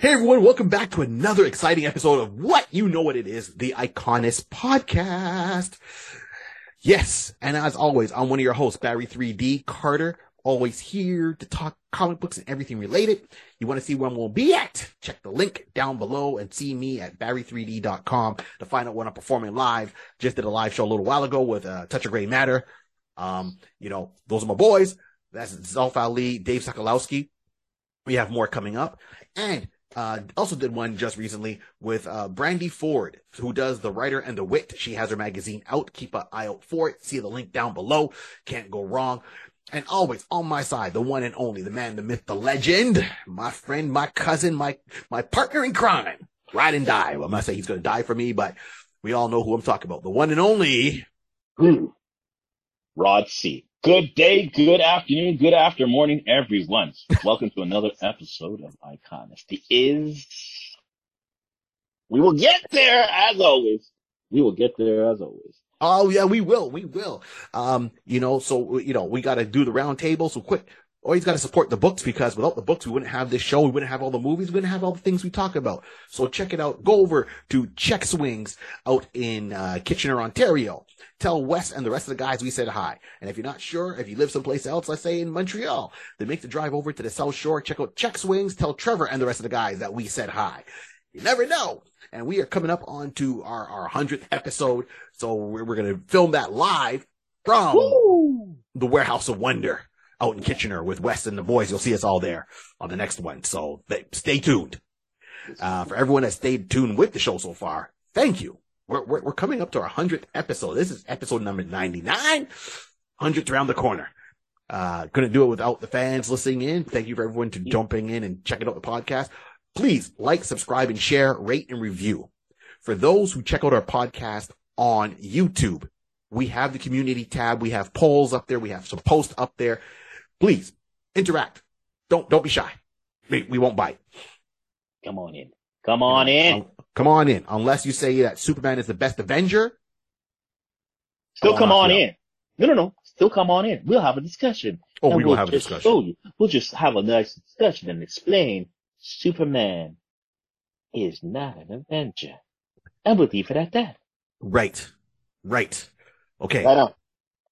Hey everyone, welcome back to another exciting episode of what you know what it is, the iConis podcast. Yes, and as always, I'm one of your hosts, Barry 3D Carter, always here to talk comic books and everything related. You want to see when we'll be at? Check the link down below and see me at barry3d.com to find out when I'm performing live. Just did a live show a little while ago with uh, Touch of Gray Matter. Um, you know, those are my boys. That's Zalf Ali, Dave Sokolowski. We have more coming up. And uh, also did one just recently with uh, Brandy Ford, who does The Writer and the Wit. She has her magazine out. Keep an eye out for it. See the link down below. Can't go wrong. And always on my side, the one and only, the man, the myth, the legend, my friend, my cousin, my my partner in crime, ride and die. Well, I'm saying he's going to die for me, but we all know who I'm talking about. The one and only. Rod C. Good day, good afternoon, good after morning, everyone. Welcome to another episode of Iconisty. Is we will get there as always. We will get there as always. Oh yeah, we will, we will. Um, you know, so you know, we got to do the round table. So quick, always got to support the books because without the books, we wouldn't have this show. We wouldn't have all the movies. We wouldn't have all the things we talk about. So check it out. Go over to Check Swings out in uh, Kitchener, Ontario. Tell Wes and the rest of the guys we said hi. And if you're not sure, if you live someplace else, let's say in Montreal, then make the drive over to the South Shore. Check out Check Swings. Tell Trevor and the rest of the guys that we said hi. You never know. And we are coming up onto our, our 100th episode. So we're, we're going to film that live from Woo! the Warehouse of Wonder out in Kitchener with Wes and the boys. You'll see us all there on the next one. So th- stay tuned. Uh, for everyone that stayed tuned with the show so far, thank you. We're, we're, we're coming up to our 100th episode. This is episode number 99. 100th around the corner. Uh, couldn't do it without the fans listening in. Thank you for everyone to jumping in and checking out the podcast. Please like, subscribe, and share, rate, and review. For those who check out our podcast on YouTube, we have the community tab. We have polls up there. We have some posts up there. Please interact. Don't don't be shy. We, we won't bite. Come on in. Come on in. Come on in. Unless you say that Superman is the best Avenger. Still oh, come on in. No, no, no. Still come on in. We'll have a discussion. Oh, we will we'll have a just discussion. show you. We'll just have a nice discussion and explain Superman is not an Avenger. And we'll leave it at that. Right. Right. Okay. Right on.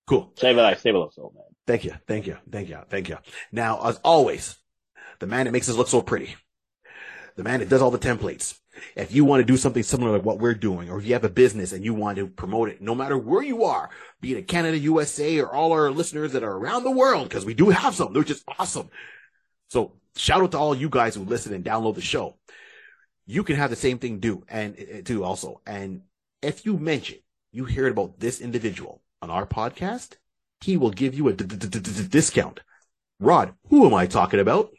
Cool. Save a life, save a life, soul, man. Thank you. Thank you. Thank you. Thank you. Now, as always, the man that makes us look so pretty, the man that does all the templates. If you want to do something similar to what we're doing, or if you have a business and you want to promote it, no matter where you are, be it in Canada, USA, or all our listeners that are around the world, because we do have some, they're just awesome. So shout out to all you guys who listen and download the show. You can have the same thing do and eh, eh, do also. And if you mention you heard about this individual on our podcast, he will give you a d- d- d- d- d- discount. Rod, who am I talking about?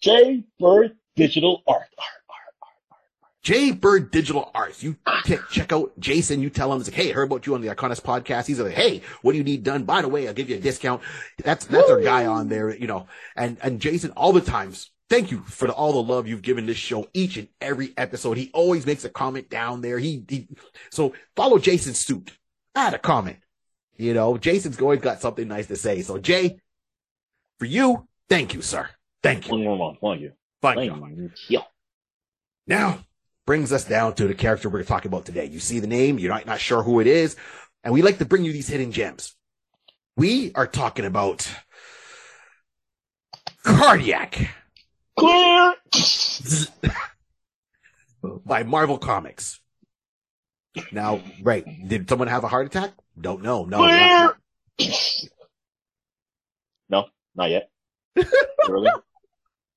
J Bird Digital Art. Art, art, art. Jay Bird Digital Arts. You t- check out Jason. You tell him, it's like, hey, I heard about you on the iConis podcast. He's like, hey, what do you need done? By the way, I'll give you a discount. That's that's our guy on there, you know. And and Jason, all the times, thank you for the, all the love you've given this show each and every episode. He always makes a comment down there. He, he so follow Jason's suit. Add a comment. You know, Jason's always got something nice to say. So Jay, for you, thank you, sir. Thank you. One more one. Thank you. Thank you. you. Yeah. Now brings us down to the character we're talking about today. You see the name, you're not, not sure who it is, and we like to bring you these hidden gems. We are talking about Cardiac Clear. by Marvel Comics. Now, right, did someone have a heart attack? Don't know. No. Not- No, not yet. Too early.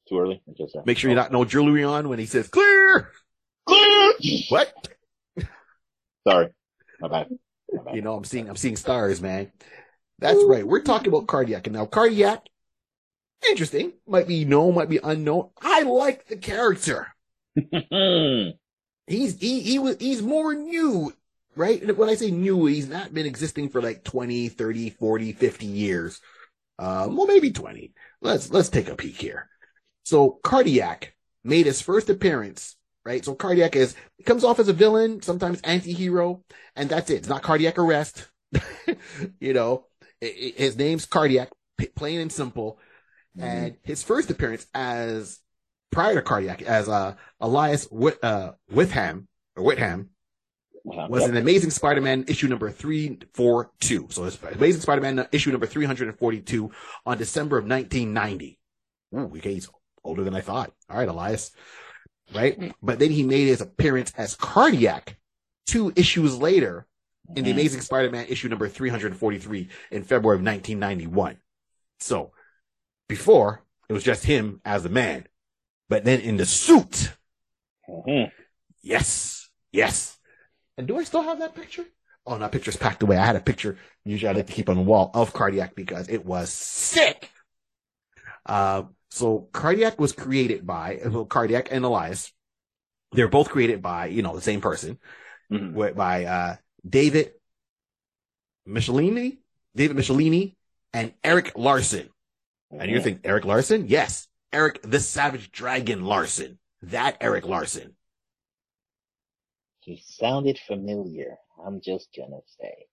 Too early. Just, uh, Make sure you not know jewelry on when he says clear. Clear. What? Sorry. My bad. My bad. You know, I'm seeing, I'm seeing stars, man. That's right. We're talking about cardiac. And now cardiac, interesting. Might be known, might be unknown. I like the character. He's, he, he was, he's more new, right? And when I say new, he's not been existing for like 20, 30, 40, 50 years. Um, well, maybe 20. Let's, let's take a peek here. So cardiac made his first appearance, right? So cardiac is, it comes off as a villain, sometimes anti-hero, and that's it. It's not cardiac arrest. you know, i- i- his name's cardiac, plain and simple. And his first appearance as prior to cardiac as uh, Elias Whit, uh, Witham or Whitham Uh-huh. was Yep. an Amazing Spider-Man issue number 342. So it's Amazing Spider-Man issue number 342 on December of 1990. Ooh, okay, he's older than I thought. All right, Elias. Right? But then he made his appearance as Cardiac two issues later in the Mhm. Amazing Spider-Man issue number 343 in February of 1991. So before it was just him as the man, but then in the suit, Mhm. Yes. Yes. And do I still have that picture? Oh, no, that picture's packed away. I had a picture usually I like to keep on the wall of Cardiac because it was sick. Uh, so Cardiac was created by, well, Cardiac and Elias. They're both created by, you know, the same person, Mhm. by, uh, David Michelinie, David Michelinie and Erik Larsen. And you Mhm. think Erik Larsen? Yes. Erik the Savage Dragon Larsen. That Erik Larsen. He sounded familiar. I'm just gonna say.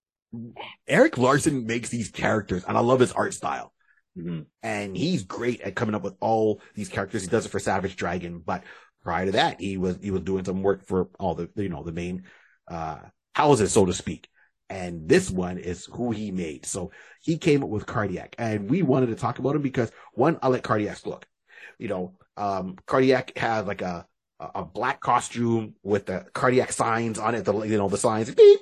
Erik Larsen makes these characters, and I love his art style. Mhm. And he's great at coming up with all these characters. He does it for Savage Dragon, but prior to that, he was he was doing some work for all the you know the main uh houses, so to speak. And this one is who he made. So he came up with Cardiac, and we wanted to talk about him because one, I like Cardiac's look. You know, um, Cardiac has like a a black costume with the cardiac signs on it. The you know the signs beep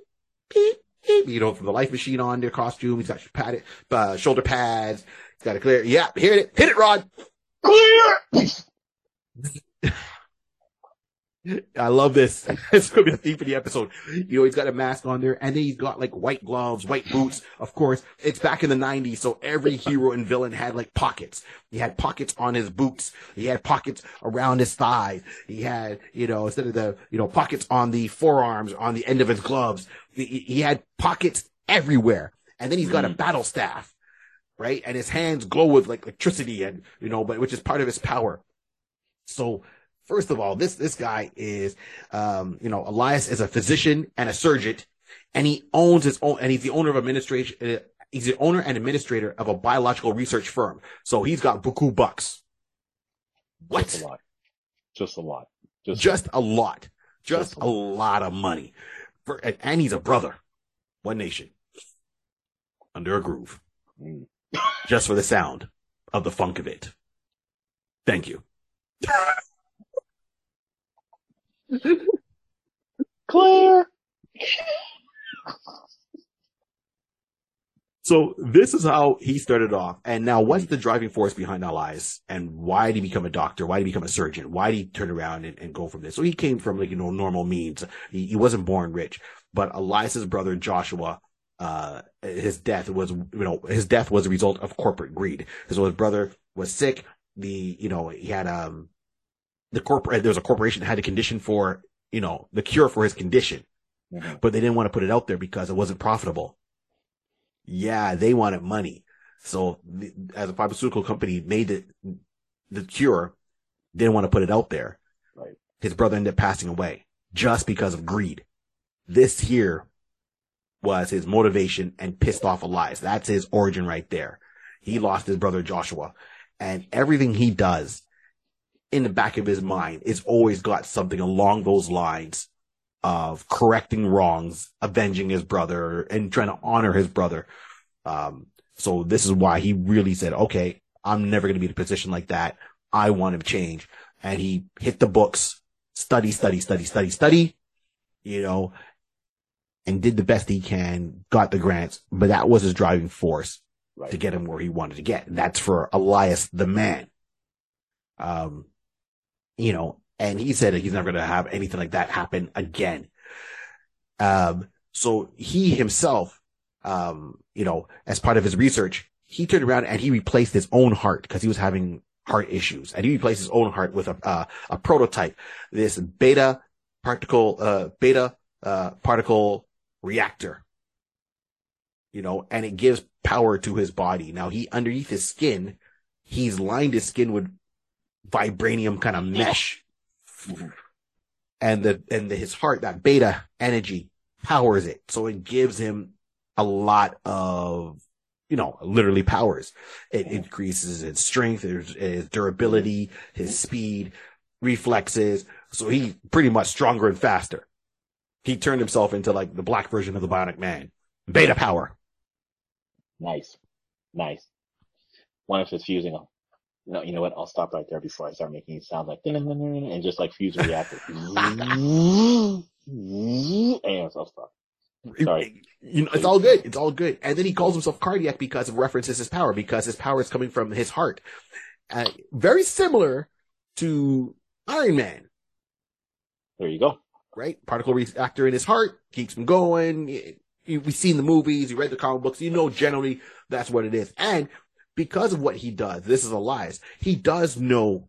beep beep. You know from the life machine on their costume. He's got padded uh, shoulder pads. He's got a clear. Yeah, hit it, hit it, Rod. I love this. It's gonna be a theme for the episode. You know, he's got a mask on there, and then he's got like white gloves, white boots. Of course, it's back in the '90s, so every hero and villain had like pockets. He had pockets on his boots. He had pockets around his thighs. He had, you know, instead of the, you know, pockets on the forearms, on the end of his gloves. He, he had pockets everywhere, and then he's got a Mhm. battle staff, right? And his hands glow with like electricity, and you know, but which is part of his power. So first of all, this this guy is, um, you know, Elias is a physician and a surgeon, and he owns his own, and he's the owner of administration. Uh, he's the owner and administrator of a biological research firm. So he's got buku bucks. What? Just a lot. Just a lot. Just, Just a lot. Just Just a lot of money. For, and, and he's a brother. One nation. Under a groove. Mm. Just for the sound of the funk of it. Thank you. clear. So this is how he started off. And now what's the driving force behind Elias? And why did he become a doctor? Why did he become a surgeon? Why did he turn around and, and go from this? So he came from like, you know, normal means. He, he wasn't born rich, but Elias's brother Joshua, uh, his death was, you know, his death was a result of corporate greed. So his brother was sick. The, you know, he had, um, the corporate, there was a corporation that had a condition for, you know, the cure for his condition Mhm. but they didn't want to put it out there because it wasn't profitable. Yeah, they wanted money. So as a pharmaceutical company made the, the cure, didn't want to put it out there. Right. His brother ended up passing away just because of greed. This here was his motivation and pissed off Elias. That's his origin right there. He lost his brother Joshua and everything he does in the back of his mind is always got something along those lines of correcting wrongs, avenging his brother, and trying to honor his brother. Um, so this is why he really said, okay, I'm never going to be in a position like that. I want to change. And he hit the books, study, study, study, study, study, you know, and did the best he can, got the grants, but that was his driving force Right. to get him where he wanted to get. And that's for Elias the man. Um, you know, and he said he's never going to have anything like that happen again. Um, so he himself, um, you know, as part of his research, he turned around and he replaced his own heart because he was having heart issues and he replaced his own heart with a, uh, a prototype, this beta particle, uh, beta, uh, particle reactor, you know, and it gives power to his body. Now he, underneath his skin, he's lined his skin with vibranium kind of mesh Mhm. and the and the, his heart that beta energy powers it so it gives him a lot of you know literally powers it increases his strength his, his durability his speed reflexes. So he's pretty much stronger and faster. He turned himself into like the black version of the Bionic Man. Beta power. Nice. Nice. One of his fusing. No, you know what? I'll stop right there before I start making it sound like and just like fuse reactor. and I'll stop. Sorry. You know, it's all good. It's all good. And then he calls himself cardiac because it references his power, because his power is coming from his heart. Uh, very similar to Iron Man. There you go. Right? Particle reactor in his heart keeps him going. We've seen the movies, you read the comic books, you know generally that's what it is. And because of what he does, this is Elias, he does know,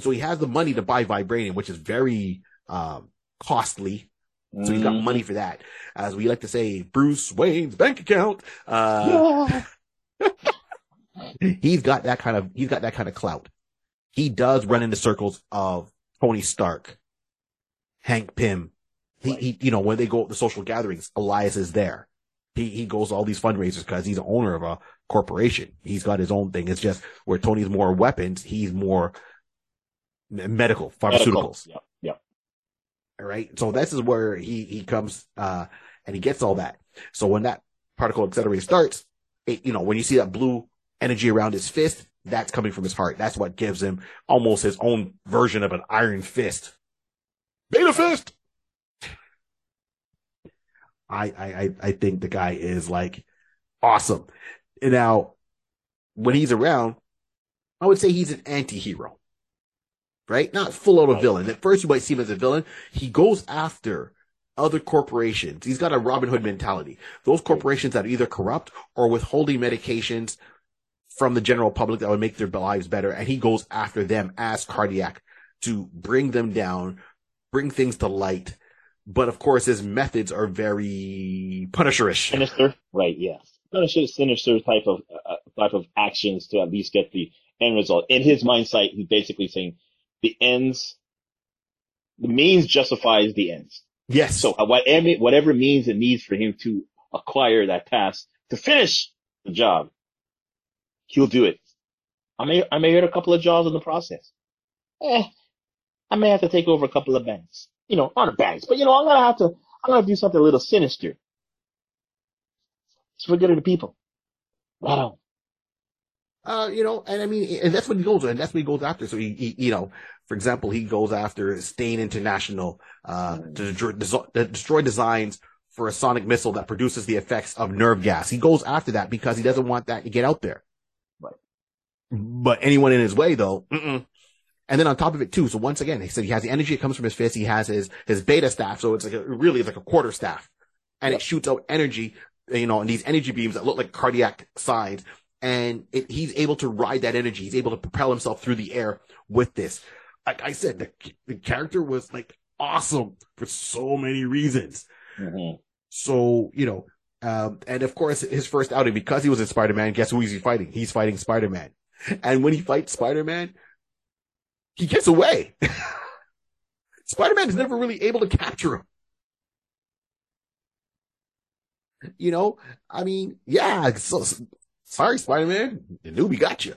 so he has the money to buy vibranium, which is very um, costly. So he's got Mhm. money for that. As we like to say, Bruce Wayne's bank account. Uh, he's got that kind of, he's got that kind of clout. He does run into circles of Tony Stark, Hank Pym. He, he, you know, when they go to social gatherings, Elias is there. He, he goes to all these fundraisers because he's the owner of a corporation. He's got his own thing. It's just where Tony's more weapons, he's more medical, pharmaceuticals. Yeah, Yep. All right. So this is where he, he comes, uh, and he gets all that. So when that particle accelerator starts, it, you know, when you see that blue energy around his fist, that's coming from his heart. That's what gives him almost his own version of an iron fist. Beta fist! I, I, I- think the guy is like awesome. And now, when he's around, I would say he's an anti-hero. Right? Not full out a oh. villain. At first you might see him as a villain. He goes after other corporations. He's got a Robin Hood mentality. Those corporations that are either corrupt or withholding medications from the general public that would make their lives better. And he goes after them as cardiac to bring them down, bring things to light. But of course, his methods are very punisherish. Sinister. Right. Yes. Sinister, sinister type of uh, type of actions to at least get the end result. In his mindset, he's basically saying the ends, the means justifies the ends. Yes. So uh, whatever whatever means it needs for him to acquire that task to finish the job, he'll do it. I may I may hurt a couple of jobs in the process. Eh, I may have to take over a couple of banks. You know, not banks, but you know, I'm gonna have to I'm gonna do something a little sinister. It's for good of the people. Right on. Uh, you know, and I mean, and that's what he goes, and that's what he goes after. So he, he you know, for example, he goes after Stane International, uh, to destroy, to destroy designs for a sonic missile that produces the effects of nerve gas. He goes after that because he doesn't want that to get out there. Right. But anyone in his way, though, mm-mm. And then on top of it too. So once again, he said he has the energy that comes from his fist. He has his his beta staff, so it's like a, really it's like a quarter staff, and Yep. it shoots out energy, you know, and these energy beams that look like cardiac signs and it, he's able to ride that energy. He's able to propel himself through the air with this. Like I said, the, the character was like awesome for so many reasons. hmm So, you know, um, and of course his first outing, because he was in Spider-Man, guess who he's fighting? He's fighting Spider-Man. And when he fights Spider-Man, he gets away. Spider-Man is never really able to capture him. You know, I mean, yeah, so, sorry, Spider-Man, the newbie got you.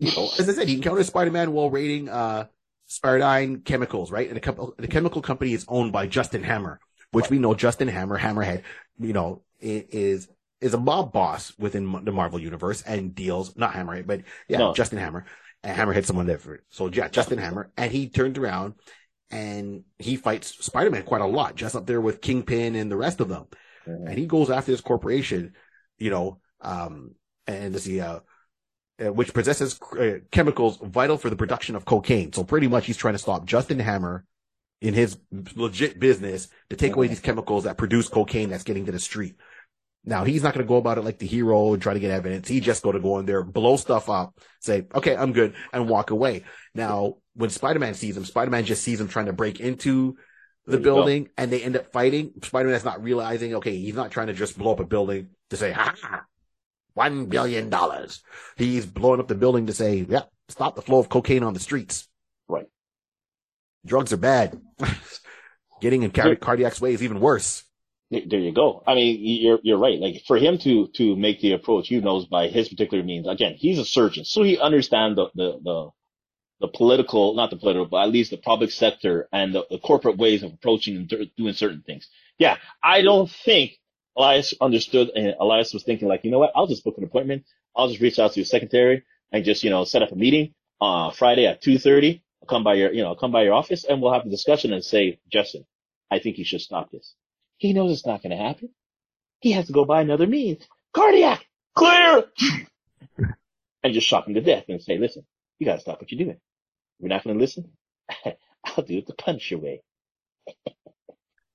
You know, as I said, he encounters Spider-Man while raiding, uh, Spiridine Chemicals, right? And the, com- the chemical company is owned by Justin Hammer, which we know Justin Hammer, Hammerhead, you know, is, is a mob boss within the Marvel universe and deals, not Hammerhead, but yeah, No. Justin Hammer. And Hammerhead someone different. So yeah, Justin Hammer. And he turned around and he fights Spider-Man quite a lot, just up there with Kingpin and the rest of them hmm and he goes after this corporation, you know, um, and this, uh, uh, which possesses uh, chemicals vital for the production of cocaine. So pretty much he's trying to stop Justin Hammer in his legit business to take away Mhm. these chemicals that produce cocaine that's getting to the street. Now he's not going to go about it like the hero and try to get evidence. He just going to go in there, blow stuff up, say, okay, I'm good and walk away. Now when Spider-Man sees him, Spider-Man just sees him trying to break into the go. building and they end up fighting. Spider-Man's not realizing, okay, he's not trying to just blow up a building to say, ha, ha, one billion dollars. He's blowing up the building to say, yeah, stop the flow of cocaine on the streets. Right. Drugs are bad. Getting in car- cardiac sway is even worse. There you go. I mean, you're you're right. Like for him to to make the approach, he knows by his particular means. Again, he's a surgeon, so he understands the the the, the political, not the political, but at least the public sector and the, the corporate ways of approaching and doing certain things. Yeah, I don't think Elias understood and Elias was thinking like, you know what, I'll just book an appointment. I'll just reach out to your secretary and just, you know, set up a meeting, uh, Friday at 2.30. I'll come by your, you know, come by your office and we'll have a discussion and say, Justin, I think you should stop this. He knows it's not going to happen. He has to go by another means. Cardiac, clear! and just shock him to death and say, listen, you got to stop what you're doing. You're not going to listen? I'll do it the punch your way.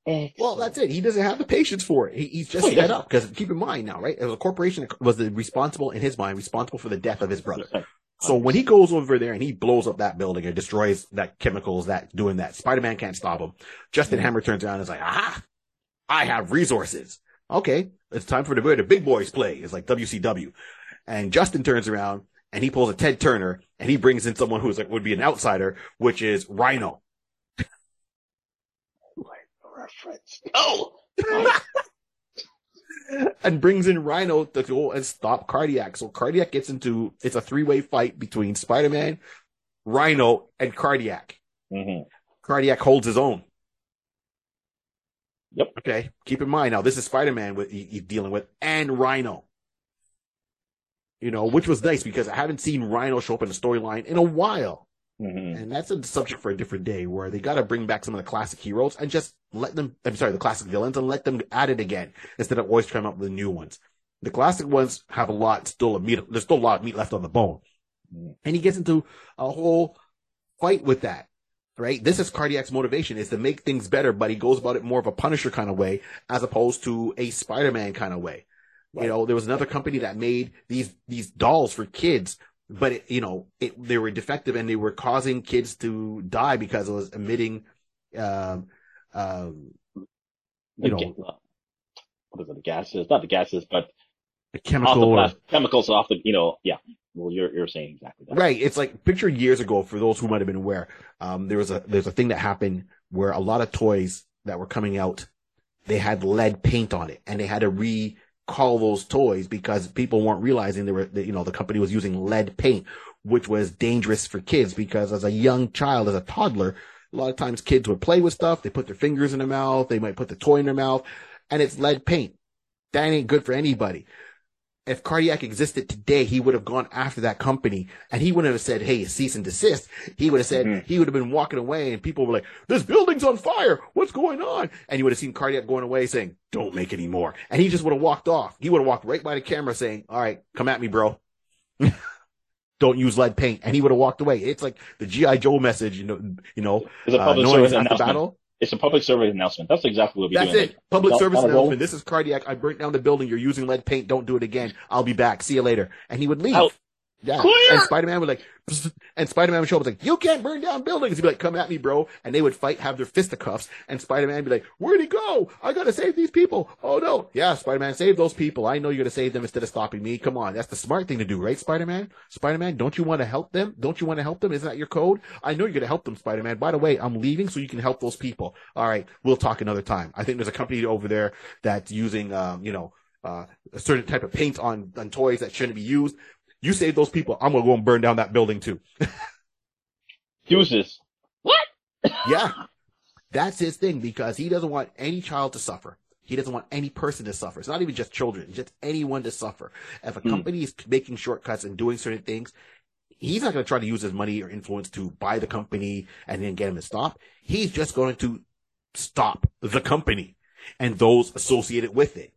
Well, that's it. He doesn't have the patience for it. He, he's just fed up because keep in mind now, right? A corporation was the responsible in his mind, responsible for the death of his brother. So when he goes over there and he blows up that building and destroys that chemicals that doing that, Spider-Man can't stop him. Justin Mhm. Hammer turns around and is like, ah, I have resources. Okay. It's time for the, where the big boys play. It's like WCW. And Justin turns around and he pulls a Ted Turner and he brings in someone who's like, would be an outsider, which is Rhino. reference. Oh! and brings in Rhino to go and stop Cardiac. So Cardiac gets into it's a three way fight between Spider Man, Rhino, and Cardiac. hmm Cardiac holds his own. Yep. Okay. Keep in mind now, this is Spider Man with he- he's dealing with and Rhino. You know, which was nice because I haven't seen Rhino show up in the storyline in a while. hmm And that's a subject for a different day where they got to bring back some of the classic heroes and just let them, I'm sorry, the classic villains and let them at it again instead of always trying up with the new ones. The classic ones have a lot still of meat. There's still a lot of meat left on the bone. Mhm. And he gets into a whole fight with that, right? This is Cardiac's motivation is to make things better, but he goes about it more of a Punisher kind of way as opposed to a Spider-Man kind of way. You know, there was another company that made these, these dolls for kids but it, you know, it, they were defective and they were causing kids to die because it was emitting, um, um, you The know, what is it? The gases? Not the gases, but off the chemical. Or, chemicals off the. You know, yeah. Well, you're you're saying exactly that. right. It's like picture years ago for those who might have been aware. Um, there was a there's a thing that happened where a lot of toys that were coming out, they had lead paint on it, and they had to recall those toys because people weren't realizing they were, you know, the company was using lead paint, which was dangerous for kids because as a young child, as a toddler, a lot of times kids would play with stuff. They put their fingers in their mouth. They might put the toy in their mouth and it's lead paint. That ain't good for anybody. If Cardiac existed today, he would have gone after that company and he wouldn't have said, Hey, cease and desist. He would have said, Mhm. he would have been walking away and people were like, this building's on fire. What's going on? And you would have seen Cardiac going away saying, don't make any more. And he just would have walked off. He would have walked right by the camera saying, all right, come at me, bro. don't use lead paint. And he would have walked away. It's like the G.I. Joe message, you know, you know, uh, public knowing service it's after battle. It's a public service announcement. That's exactly what we're That's doing. it. Public Not- service not a roll. announcement. This is cardiac. I burnt down the building. You're using lead paint. Don't do it again. I'll be back. See you later. And he would leave. Out. Yeah. Clear. And Spider-Man would like, and Spider-Man would show up and like, you can't burn down buildings. He'd be like, come at me, bro. And they would fight, have their fisticuffs. And Spider-Man would be like, where'd he go? I gotta save these people. Oh no. Yeah, Spider-Man, save those people. I know you're gonna save them instead of stopping me. Come on. That's the smart thing to do, right, Spider-Man? Spider-Man, don't you want to help them? Don't you want to help them? Isn't that your code? I know you're gonna help them, Spider-Man. By the way, I'm leaving so you can help those people. All right. We'll talk another time. I think there's a company over there that's using, um, you know, uh, a certain type of paint on, on toys that shouldn't be used. You save those people. I'm gonna go and burn down that building too. Deuces. What? Yeah. That's his thing because he doesn't want any child to suffer. He doesn't want any person to suffer. It's not even just children, just anyone to suffer. If a Hmm. company is making shortcuts and doing certain things, he's not going to try to use his money or influence to buy the company and then get him to stop. He's just going to stop the company and those associated with it.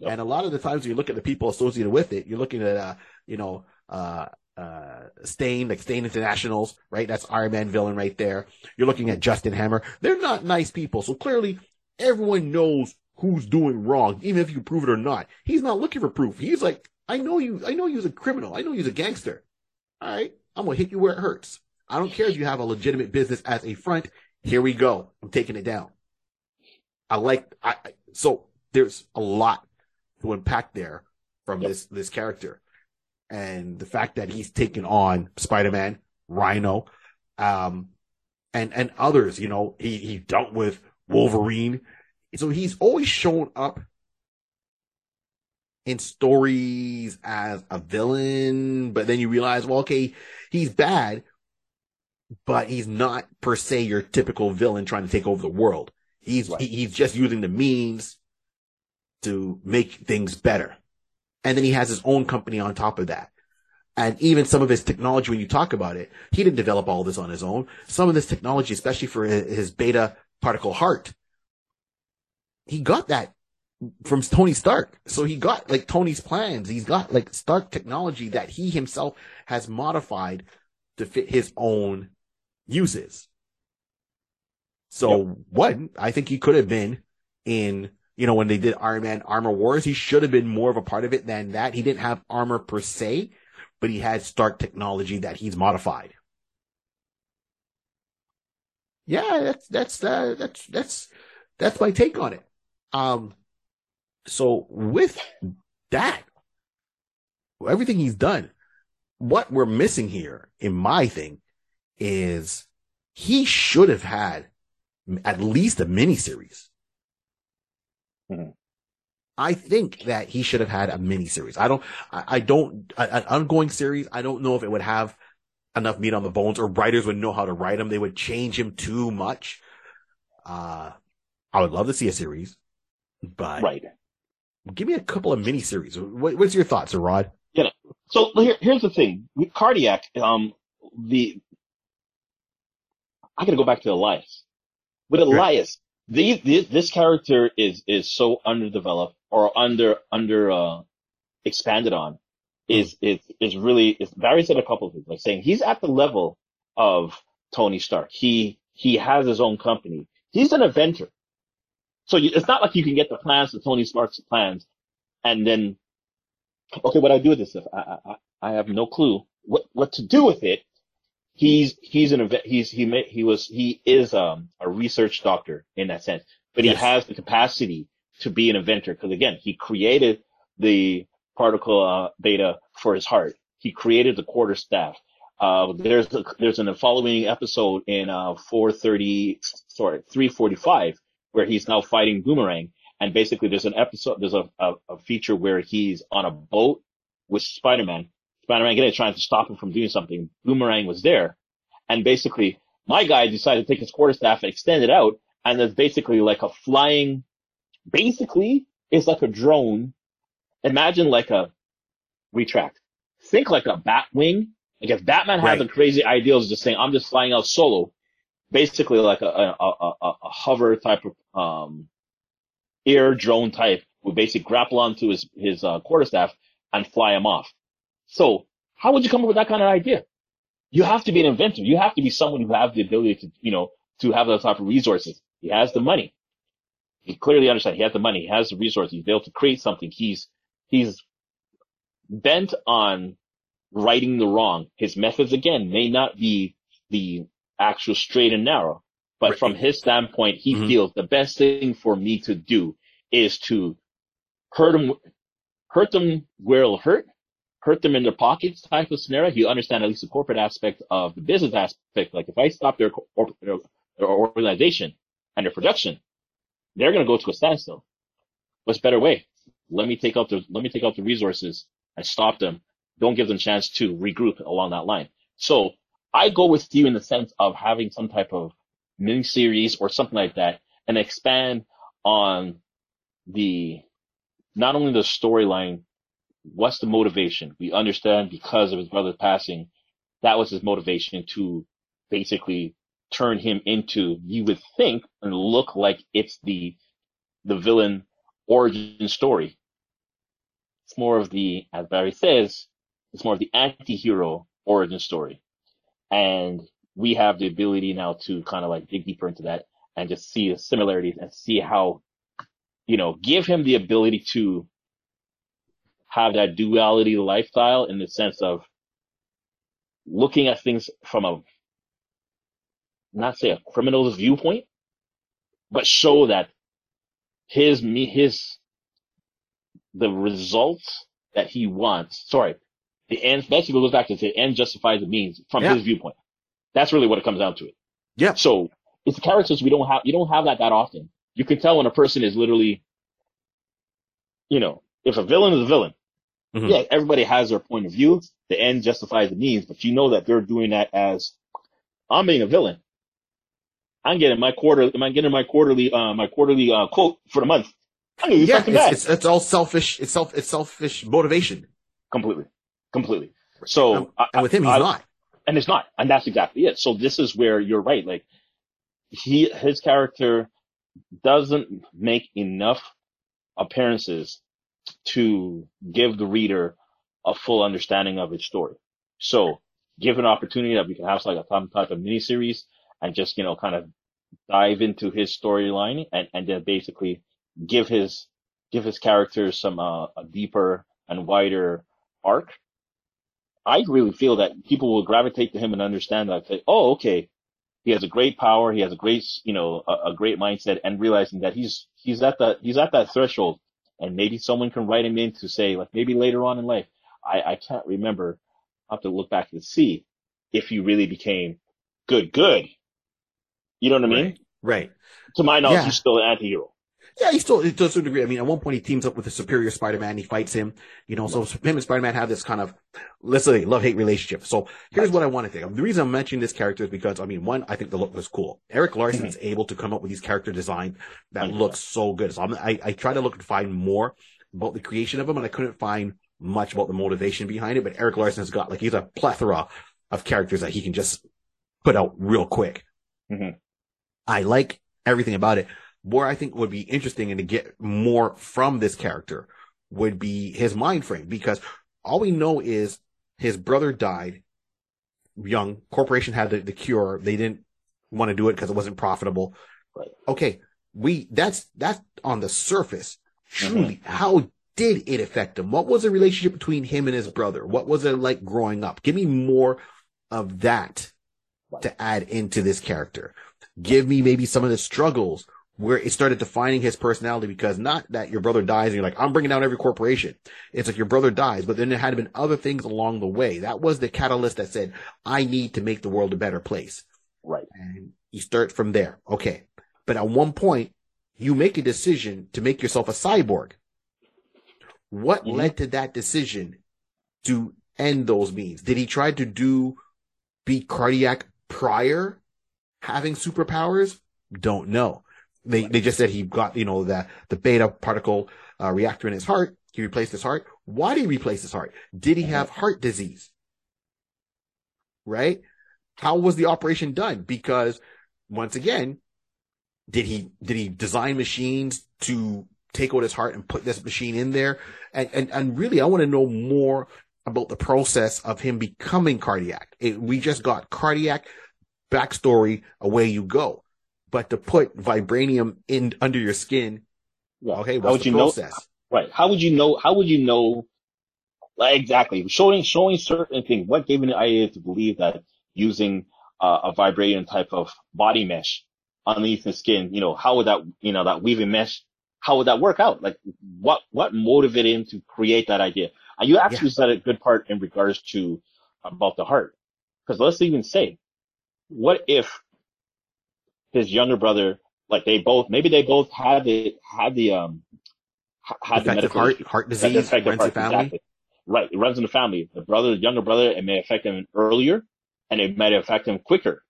Yep. And a lot of the times when you look at the people associated with it, you're looking at, uh, you know, uh, uh, Stane, like Stane Internationals, right? That's Iron Man villain right there. You're looking at Justin Hammer. They're not nice people. So clearly everyone knows who's doing wrong, even if you prove it or not. He's not looking for proof. He's like, I know you, I know you're a criminal. I know you're a gangster. All right. I'm going to hit you where it hurts. I don't care if you have a legitimate business as a front. Here we go. I'm taking it down. I like, I, I- so there's a lot to unpack there from Yep. this, this character and the fact that he's taken on Spider-Man, Rhino, um, and, and others, you know, he, he dealt with Wolverine. So he's always shown up in stories as a villain, but then you realize, well, okay, he's bad, but he's not per se your typical villain trying to take over the world. He's Right. he, he's just using the means to make things better, and then he has his own company on top of that. And even some of his technology, when you talk about it, he didn't develop all this on his own. Some of this technology, especially for his, beta particle heart, he got that from Tony Stark. So he got like Tony's plans. He's got like Stark technology that he himself has modified to fit his own uses. So what I think he could have been in, you know, when they did Iron Man Armor Wars, he should have been more of a part of it than that. He didn't have armor per se, but he had Stark technology that he's modified. Yeah, that's that's uh, that's that's that's my take on it. Um, so with that, everything he's done, what we're missing here in my thing is he should have had at least a miniseries. Mhm. I think that he should have had a mini series. I don't, I, I don't, a- an ongoing series. I don't know if it would have enough meat on the bones or writers would know how to write him. They would change him too much. Uh, I would love to see a series, but Right. give me a couple of miniseries. What, what's your thoughts, Rod? Yeah. So here, here's the thing with cardiac. Um, the I got to go back to Elias. With Elias, these, this this character is is so underdeveloped or under under uh, expanded on. Is is is really is Barry said a couple of things like saying he's at the level of Tony Stark. He he has his own company. He's an inventor. So you, it's not like you can get the plans to Tony Stark's plans and then okay, what I do with this stuff, I, I, I I have no clue what, what to do with it. He's, he's an, event- he's, he may, he was, he is, um, a research doctor in that sense, but Yes. he has the capacity to be an inventor. Cause again, he created the particle, uh, beta for his heart. He created the quarter staff. Uh, there's, a, there's an, a following episode in, uh, 430, sorry, 345 where he's now fighting Boomerang. And basically there's an episode, there's a, a, a feature where he's on a boat with Spider-Man. Spider-Man again trying to stop him from doing something. Boomerang was there. And basically my guy decided to take his quarterstaff and extend it out. And there's basically like a flying, basically it's like a drone. Imagine like a retract. Think like a bat wing. Like if Batman had Right. the crazy ideals of just saying, I'm just flying out solo, basically like a, a, a, a, a hover type of, um, air drone type would basically grapple onto his, his, uh, quarterstaff and fly him off. So how would you come up with that kind of idea? You have to be an inventor. You have to be someone who has the ability to, you know, to have those type of resources. He has the money. He clearly understands he has the money. He has the resources. He's able to create something. He's, he's bent on righting the wrong. His methods again may not be the actual straight and narrow, but Right. from his standpoint, he Mhm. feels the best thing for me to do is to hurt him, hurt them where it'll hurt, hurt them in their pockets type of scenario. You understand at least the corporate aspect of the business aspect. Like if I stop their, their, organization and their production, they're going to go to a standstill. What's better way? Let me take out the, let me take out the resources and stop them. Don't give them a chance to regroup along that line. So I go with you in the sense of having some type of mini series or something like that and expand on the, not only the storyline, what's the motivation? We understand because of his brother's passing, that was his motivation to basically turn him into, you would think and look like it's the, the villain origin story. It's more of the, as Barry says, it's more of the anti-hero origin story. And we have the ability now to kind of like dig deeper into that and just see the similarities and see how, you know, give him the ability to have that duality lifestyle in the sense of looking at things from a, not say a criminal's viewpoint, but show that his, me, his, the results that he wants, sorry, the end, basically goes back to the end justifies the means from Yeah. his viewpoint. That's really what it comes down to it. Yeah. So it's characters we don't have, you don't have that that often. You can tell when a person is literally, you know, if a villain is a villain, Mhm. yeah, everybody has their point of view. The end justifies the means, but you know that they're doing that as I'm being a villain. I'm getting my quarter. Am I getting my quarterly? Uh, my quarterly uh, quote for the month. I'm gonna Yeah, it's, it's it's all selfish. It's self it's selfish motivation. completely, completely. So, I, and with him, he's I- not. and it's not, and that's exactly it. So this is where you're right. Like he, his character doesn't make enough appearances to give the reader a full understanding of its story. So give an opportunity that we can have like a some type of miniseries and just, you know, kind of dive into his storyline and, and then basically give his, give his characters some, uh, a deeper and wider arc. I really feel that people will gravitate to him and understand that, say, oh, okay, he has a great power, he has a great, you know, a, a great mindset, and realizing that he's he's at that he's at that threshold, and maybe someone can write him in to say, like maybe later on in life, I I can't remember, I'll have to look back and see if he really became good, good. You know what I mean? Right. Right. To my knowledge, Yeah. he's still an anti-hero. Yeah, he still to a certain degree. I mean, at one point he teams up with the superior Spider-Man. He fights him. You know, so him and Spider-Man have this kind of let's say love hate relationship. So here's what I want to think. The reason I'm mentioning this character is because I mean, one, I think the look was cool. Erik Larsen's able to come up with these character design that 100%. looks so good. So I'm, I I try to look and find more about the creation of him, and I couldn't find much about the motivation behind it. But Erik Larsen has got like he's a plethora of characters that he can just put out real quick. Mhm. I like everything about it. Where I think would be interesting and to get more from this character would be his mind frame because all we know is his brother died young. Corporation had the, the cure. They didn't want to do it because it wasn't profitable. Right. Okay. We, that's, that's on the surface. Truly, mm-hmm. how did it affect him? What was the relationship between him and his brother? What was it like growing up? Give me more of that to add into this character. Give me maybe some of the struggles where it started defining his personality because not that your brother dies and you're like, I'm bringing down every corporation. It's like your brother dies, but then there had been other things along the way. That was the catalyst that said, I need to make the world a better place. Right. And you start from there. Okay. But at one point, you make a decision to make yourself a cyborg. What Mhm. led to that decision to end those means? Did he try to do be cardiac prior having superpowers? Don't know. They they just said he got you know the the beta particle uh, reactor in his heart. He replaced his heart. Why did he replace his heart? Did he have heart disease? Right? How was the operation done? Because once again, did he did he design machines to take out his heart and put this machine in there? And and and really, I want to know more about the process of him becoming cardiac. It, we just got cardiac backstory. Away you go. But to put vibranium in under your skin, Yeah. okay, How what's would the you know? process? Right. How would you know? How would you know? Like, exactly. Showing showing certain things. What gave me the idea to believe that using uh, a vibranium type of body mesh underneath the skin, you know, how would that, you know, that weaving mesh, how would that work out? Like, what what motivated him to create that idea? And you actually said a good part in regards to about the heart, because let's even say, what if his younger brother, like they both, maybe they both had the had the um had the medical heart, heart disease runs the heart, family. exactly. Right. It runs in the family. The brother, the younger brother, it may affect him earlier and it might affect him quicker.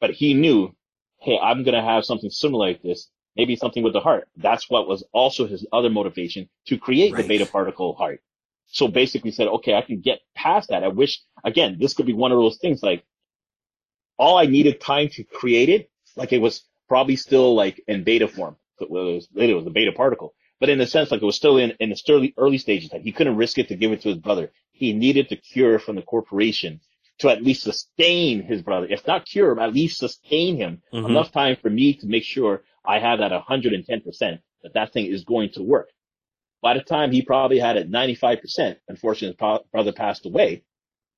But he knew, hey, I'm going to have something similar like this. Maybe something with the heart. That's what was also his other motivation to create the beta particle heart. So basically said, okay, I can get past that. I wish, again, this could be one of those things like all I needed time to create it. Like it was probably still like in beta form. It was, it was a beta particle but in a sense, like it was still in, in the early, early stages. Like he couldn't risk it to give it to his brother. He needed the cure from the corporation to at least sustain his brother. If not cure him, at least sustain him Mhm. enough time for me to make sure I have that 110% that that thing is going to work. By the time he probably had it 95%, unfortunately his brother passed away.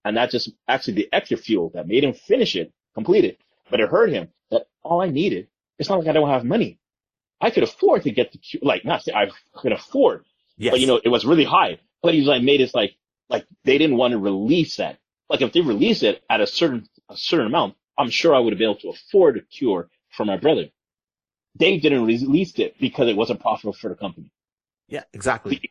And that just actually the extra fuel that made him finish it, complete it. But it hurt him that all I needed, it's not like I don't have money. I could afford to get the cure, like not say I could afford, Yes. but you know, it was really high. But he's like made it like, like they didn't want to release that. Like if they release it at a certain, a certain amount, I'm sure I would have been able to afford a cure for my brother. They didn't release it because it wasn't profitable for the company. yeah, exactly.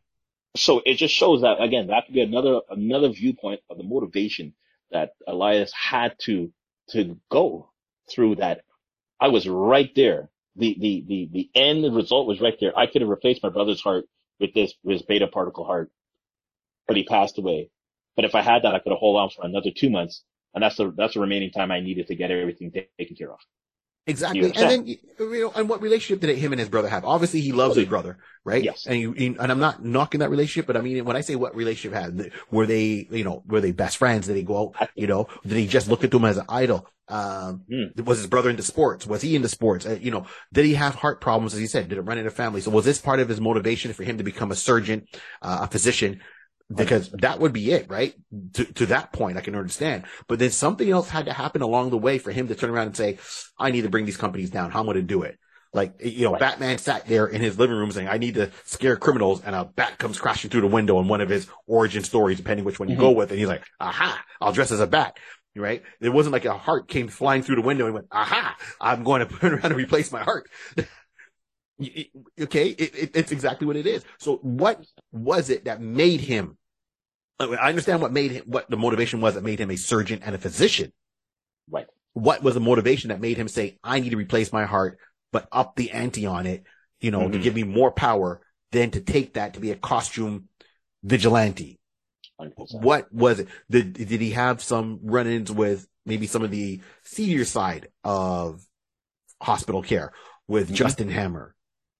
So it just shows that again, that could be another, another viewpoint of the motivation that Elias had to, to go through that. I was right there. The, the, the, the end result was right there. I could have replaced my brother's heart with this, his beta particle heart, but he passed away. But if I had that, I could have hold on for another two months. And that's the, that's the remaining time I needed to get everything taken care of. Exactly. And then, you know, and what relationship did him and his brother have? Obviously, he loves his brother, right? Yes. And you, and I'm not knocking that relationship, but I mean, when I say what relationship had, were they, you know, were they best friends? Did they go out, you know, did he just look at them as an idol? Um, Hmm. was his brother into sports? Was he into sports? Uh, you know, did he have heart problems? As he said, did it run in a family? So was this part of his motivation for him to become a surgeon, uh, a physician? Because that would be it, right? To, to that point, I can understand. But then something else had to happen along the way for him to turn around and say, I need to bring these companies down. How am I going to do it? Like, you know, Right. Batman sat there in his living room saying, I need to scare criminals and a bat comes crashing through the window in one of his origin stories, depending which one you go mm-hmm. with. And he's like, aha, I'll dress as a bat. Right? It wasn't like a heart came flying through the window and went, aha, I'm going to turn around and replace my heart. Okay. It, it, it's exactly what it is. So what was it that made him? I understand what made him, what the motivation was that made him a surgeon and a physician. Right. What was the motivation that made him say, I need to replace my heart, but up the ante on it, you know, to Mhm. give me more power than to take that to be a costume vigilante? 100%. What was it? Did, did he have some run-ins with maybe some of the senior side of hospital care with Mhm. Justin Hammer?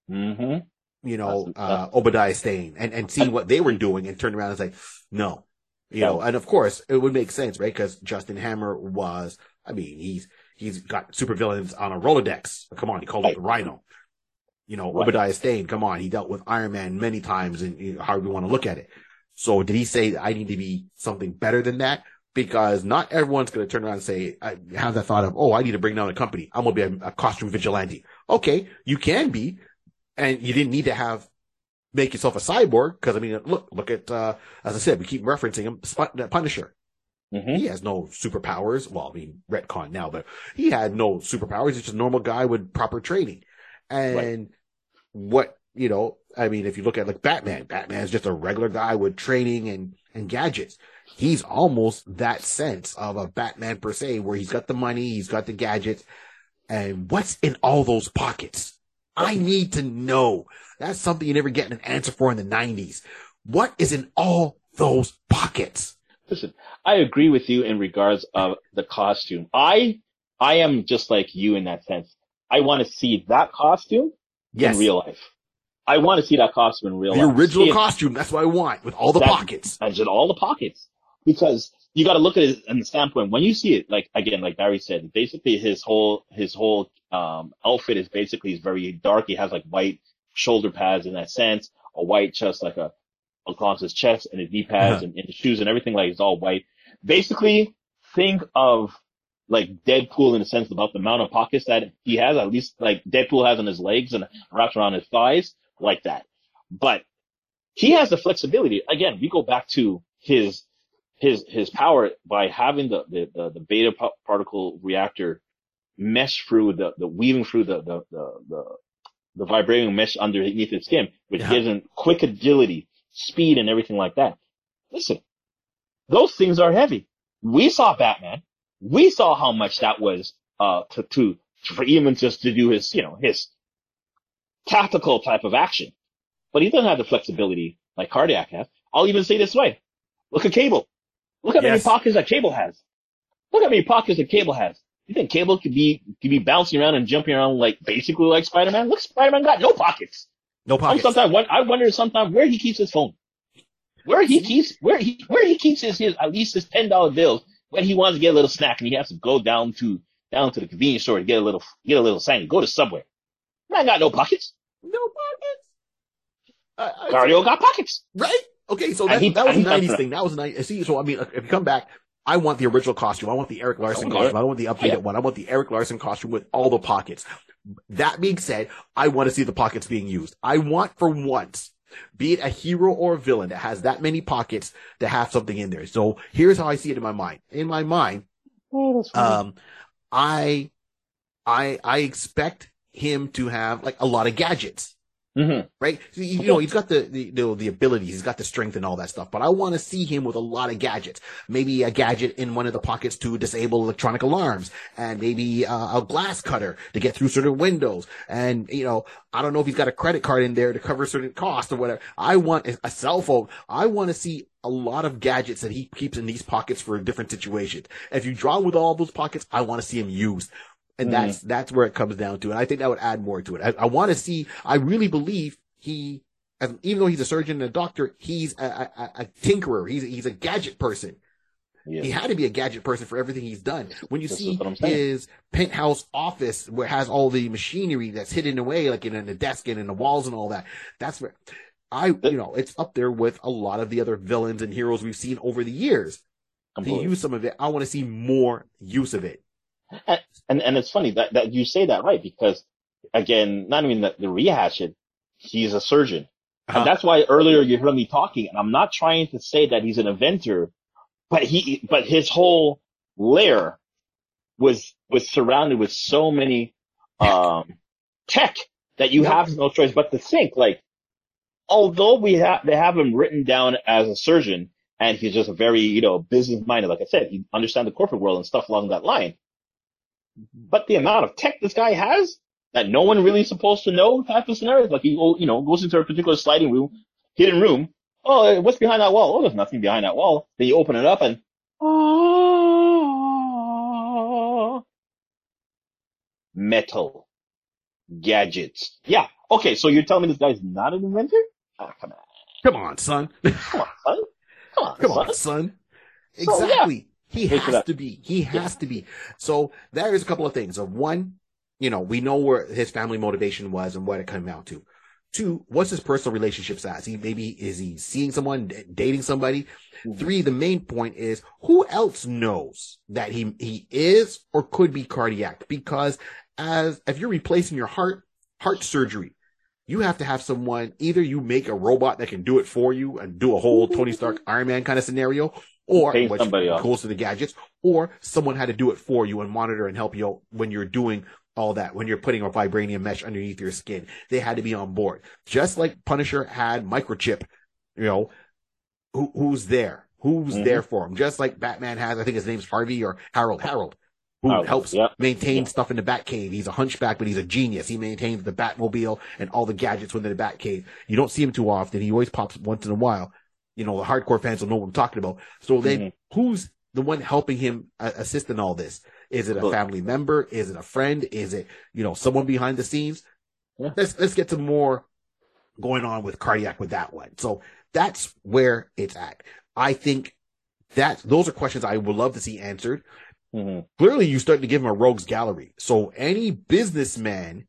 hmm you know, uh, Obadiah Stane and, and see what they were doing and turn around and say, no, you know, and of course it would make sense, right? Cause Justin Hammer was, I mean, he's, he's got supervillains on a Rolodex. Come on. He called it the Rhino. You know, Right. Obadiah Stane, come on. He dealt with Iron Man many times and you know, however you want to look at it. So did he say I need to be something better than that? Because not everyone's going to turn around and say, I have that thought of, oh, I need to bring down a company. I'm going to be a, a costume vigilante. Okay. You can be, and you didn't need to have make yourself a cyborg because I mean, look, look at uh, as I said, we keep referencing him, uh, Punisher. hmm He has no superpowers. Well, I mean, retcon now, but he had no superpowers. He's just a normal guy with proper training. And what you know, I mean, if you look at like Batman, Batman is just a regular guy with training and and gadgets. He's almost that sense of a Batman per se, where he's got the money, he's got the gadgets, and what's in all those pockets? I need to know. That's something you never get an answer for in the '90s. What is in all those pockets? Listen, I agree with you in regards of the costume. I, I am just like you in that sense. I want to see that costume Yes, in real life. I want to see that costume in real the life. The original See it- costume. That's what I want with all the That- pockets. and in all the pockets because you got to look at it in the standpoint when you see it like again like barry said basically his whole his whole um outfit is basically he's very dark he has like white shoulder pads in that sense a white chest like a across his chest and his knee pads Uh-huh. and, and the shoes and everything like it's all white basically think of like Deadpool in the sense about the amount of pockets that he has, at least like Deadpool has on his legs and wraps around his thighs, like that. But he has the flexibility. Again, we go back to his his his power by having the the the, the beta particle reactor mesh through the the weaving through the the the the, the vibrating mesh underneath his skin, which Yeah. gives him quick agility, speed, and everything like that. Listen, those things are heavy. We saw Batman. We saw how much that was uh to to for even just to do his you know his tactical type of action. But he doesn't have the flexibility like Cardiac has. I'll even say this way. Look at Cable. Look at how Yes. many pockets that Cable has. Look how many pockets that Cable has. You think Cable could be could be bouncing around and jumping around like basically like Spider-Man? Look, Spider-Man got no pockets. No I'm pockets. sometimes I wonder sometimes where he keeps his phone. Where he keeps where he where he keeps his, his at least his ten dollar bills when he wants to get a little snack and he has to go down to down to the convenience store to get a little get a little snack. Go to Subway. Man got no pockets. No pockets. I- I- Cardio got pockets. Right? Okay, so that, he- that was a 90s thing. That was a 90s. See, so I mean, if you come back, I want the original costume. I want the Erik Larsen Oh, costume. I don't want the updated Yeah. one. I want the Erik Larsen costume with all the pockets. That being said, I want to see the pockets being used. I want for once, be it a hero or a villain that has that many pockets to have something in there. So here's how I see it in my mind. In my mind, um, I, I, I expect him to have like a lot of gadgets. Mm-hmm. right? So, you, you know, he's got the, the, the, the abilities, he's got the strength and all that stuff, but I want to see him with a lot of gadgets. Maybe a gadget in one of the pockets to disable electronic alarms and maybe uh, a glass cutter to get through certain windows. And, you know, I don't know if he's got a credit card in there to cover certain costs or whatever. I want a cell phone. I want to see a lot of gadgets that he keeps in these pockets for different situations. If you draw with all those pockets, I want to see him used. And Mhm. that's, that's where it comes down to. And I think that would add more to it. I, I want to see, I really believe he, as, even though he's a surgeon and a doctor, he's a, a, a- tinkerer. He's, he's a gadget person. Yeah. He had to be a gadget person for everything he's done. When you This see what I'm saying. his penthouse office where it has all the machinery that's hidden away, like in, in the desk and in the walls and all that, that's where I, you know, it's up there with a lot of the other villains and heroes we've seen over the years. To use some of it, I want to see more use of it. And and it's funny that, that you say that right because again, not even that the rehash it, he's a surgeon. Uh-huh. And that's why earlier you heard me talking, and I'm not trying to say that he's an inventor, but he but his whole lair was was surrounded with so many um tech that you have no choice but to think. Like although we have they have him written down as a surgeon and he's just a very, you know, business minded, like I said, he understands the corporate world and stuff along that line. But the amount of tech this guy has that no one really supposed to know type of scenarios, like he, you know, goes into a particular sliding room, hidden room. Oh, what's behind that wall? Oh, there's nothing behind that wall. Then you open it up and, oh, metal gadgets. Yeah. Okay. So you're telling me this guy's not an inventor? Ah, come on. Come on, son. Come on, son. Come on, Come son. on, son. So, yeah. He has to be. He has to be. So there is a couple of things. Of one, you know, we know where his family motivation was and what it came out to. Two, what's his personal relationships as? He maybe is he seeing someone, d- dating somebody? Mhm. Three, the main point is who else knows that he he is or could be cardiac? Because as if you're replacing your heart, heart surgery, you have to have someone either you make a robot that can do it for you and do a whole Tony Stark Iron Man kind of scenario, or Pay which somebody else. goes to the gadgets, or someone had to do it for you and monitor and help you out when you're doing all that, when you're putting a vibranium mesh underneath your skin. They had to be on board. Just like Punisher had microchip, you know, who, who's there? Who's Mhm. there for him? Just like Batman has, I think his name's Harvey or Harold Harold, who Harold, helps yeah. maintain Yeah. stuff in the Batcave. He's a hunchback, but he's a genius. He maintains the Batmobile and all the gadgets within the Batcave. You don't see him too often. He always pops once in a while. You know, the hardcore fans will know what I'm talking about. So then Mhm. who's the one helping him uh, assist in all this? Is it a Look. family member? Is it a friend? Is it, you know, someone behind the scenes? Yeah. Let's, let's get some more going on with cardiac with that one. So that's where it's at. I think that those are questions I would love to see answered Mhm. clearly you start to give him a rogues gallery. So any businessman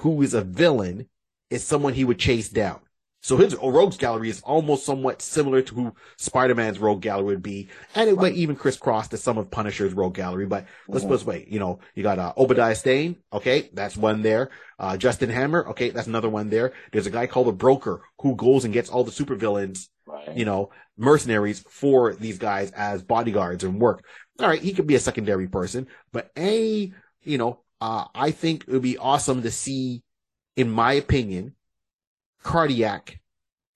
who is a villain is someone he would chase down. So his rogues gallery is almost somewhat similar to who Spider-Man's rogue gallery would be. And it might even crisscross to some of Punisher's rogue gallery, but let's put it this way, you know, you got, uh, Obadiah Stane. Okay. That's one there. Uh, Justin Hammer. Okay. That's another one there. There's a guy called the broker who goes and gets all the supervillains Right. you know, mercenaries for these guys as bodyguards and work. All right, he could be a secondary person, but a, you know, uh, I think it would be awesome to see, in my opinion, Cardiac